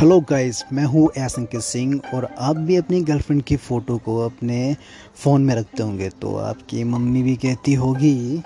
Hello guys मैं हूँ S Singh और आप भी अपनी गर्लफ्रेंड की फ़ोटो को अपने फ़ोन में रखते होंगे तो आपकी मम्मी भी कहती होगी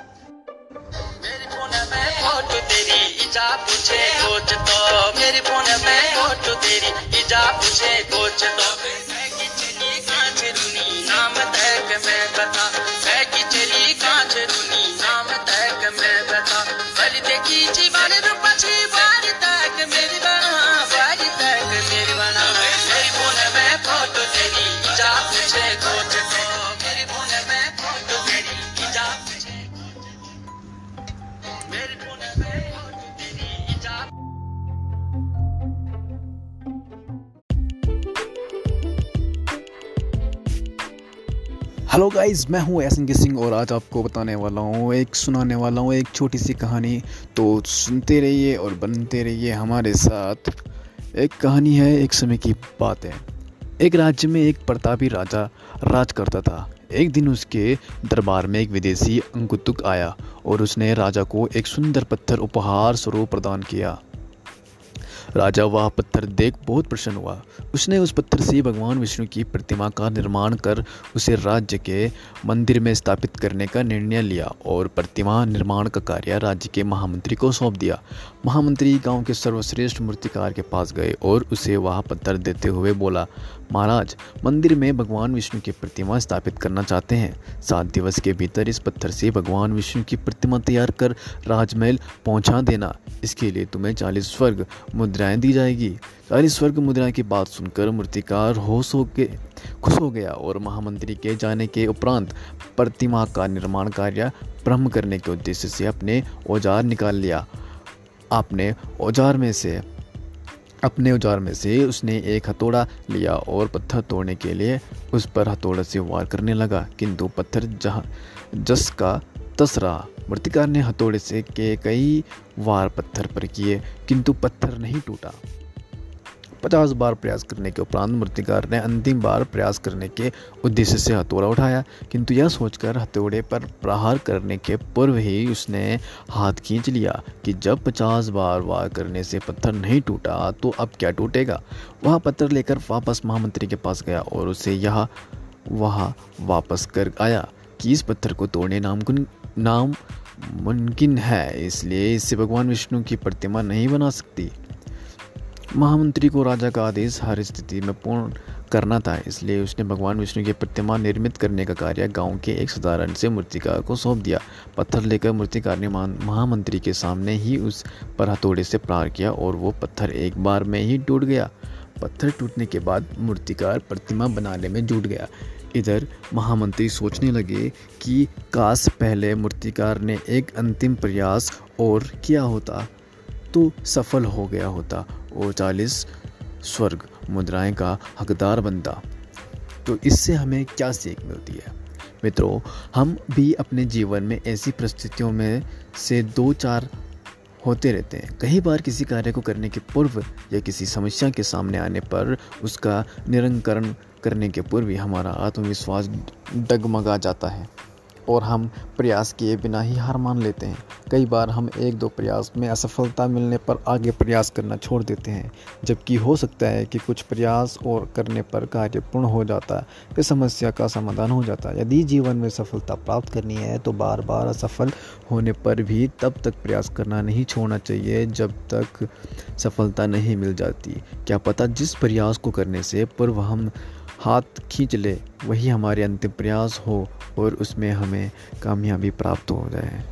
हेलो गाइस मैं हूँ एस सिंह और आज आपको बताने वाला हूँ, एक सुनाने वाला हूँ, एक छोटी सी कहानी। तो सुनते रहिए और बनते रहिए हमारे साथ। एक कहानी है, एक समय की बात। है एक राज्य में एक प्रतापी राजा राज करता था। एक दिन उसके दरबार में एक विदेशी अंकुतुक आया और उसने राजा को एक सुंदर पत्थर उपहार स्वरूप प्रदान किया। राजा वह पत्थर देख बहुत प्रसन्न हुआ। उसने उस पत्थर से भगवान विष्णु की प्रतिमा का निर्माण कर उसे राज्य के मंदिर में स्थापित करने का निर्णय लिया और प्रतिमा निर्माण का कार्य राज्य के महामंत्री को सौंप दिया। महामंत्री गाँव के सर्वश्रेष्ठ मूर्तिकार के पास गए और उसे वह पत्थर देते हुए बोला, महाराज, मंदिर में भगवान विष्णु की प्रतिमा स्थापित करना चाहते हैं। सात दिवस के भीतर इस पत्थर से भगवान विष्णु की प्रतिमा तैयार कर राजमहल पहुँचा देना। इसके लिए तुम्हें चालीस स्वर्ग मुद्राएँ दी जाएगी। चालीस स्वर्ग मुद्राएँ की बात सुनकर मूर्तिकार होश हो के खुश हो गया और महामंत्री के जाने के उपरांत प्रतिमा का निर्माण कार्य प्रारंभ करने के उद्देश्य से अपने औज़ार निकाल लिया। आपने औज़ार में से, अपने औज़ार में से उसने एक हथौड़ा लिया और पत्थर तोड़ने के लिए उस पर हथौड़े से वार करने लगा। किंतु पत्थर जहाँ, जस का तस रहा मूर्तिकार ने हथौड़े से के कई वार पत्थर पर किए, किंतु पत्थर नहीं टूटा। पचास बार प्रयास करने के उपरांत मूर्तिकार ने अंतिम बार प्रयास करने के उद्देश्य से हथौड़ा उठाया, किंतु यह सोचकर हथौड़े पर प्रहार करने के पूर्व ही उसने हाथ खींच लिया कि जब पचास बार वार करने से पत्थर नहीं टूटा तो अब क्या टूटेगा? वह पत्थर लेकर वापस महामंत्री के पास गया और उसे यह, वहाँ वापस कर आया कि इस पत्थर को तोड़ने नामकुन नाम मुमकिन है, इसलिए इससे भगवान विष्णु की प्रतिमा नहीं बना सकती। महामंत्री को राजा का आदेश हर स्थिति में पूर्ण करना था, इसलिए उसने भगवान विष्णु की प्रतिमा निर्मित करने का कार्य गाँव के एक साधारण से मूर्तिकार को सौंप दिया। पत्थर लेकर मूर्तिकार ने महामंत्री के सामने ही उस पर हथौड़े से प्रहार किया और वो पत्थर एक बार में ही टूट गया। पत्थर टूटने के बाद मूर्तिकार प्रतिमा बनाने में जुट गया। इधर महामंत्री सोचने लगे कि काश पहले मूर्तिकार ने एक अंतिम प्रयास और किया होता तो सफल हो गया होता। और चालीस स्वर्ग मुद्राएँ का हकदार बनता। तो इससे हमें क्या सीख मिलती है? मित्रों, हम भी अपने जीवन में ऐसी परिस्थितियों में से दो चार होते रहते हैं। कई बार किसी कार्य को करने के पूर्व या किसी समस्या के सामने आने पर उसका निरंकरण करने के पूर्व ही हमारा आत्मविश्वास डगमगा जाता है और हम प्रयास किए बिना ही हार मान लेते हैं। कई बार हम एक दो प्रयास में असफलता मिलने पर आगे प्रयास करना छोड़ देते हैं, जबकि हो सकता है कि कुछ प्रयास और करने पर कार्य पूर्ण हो जाता है फिर समस्या का समाधान हो जाता है। यदि जीवन में सफलता प्राप्त करनी है तो बार बार असफल होने पर भी तब तक प्रयास करना नहीं छोड़ना चाहिए, जब तक सफलता नहीं मिल जाती। क्या पता जिस प्रयास को करने से पूर्व हम हाथ खींच ले, वही हमारे अंतिम प्रयास हो और उसमें हमें कामयाबी प्राप्त हो जाए।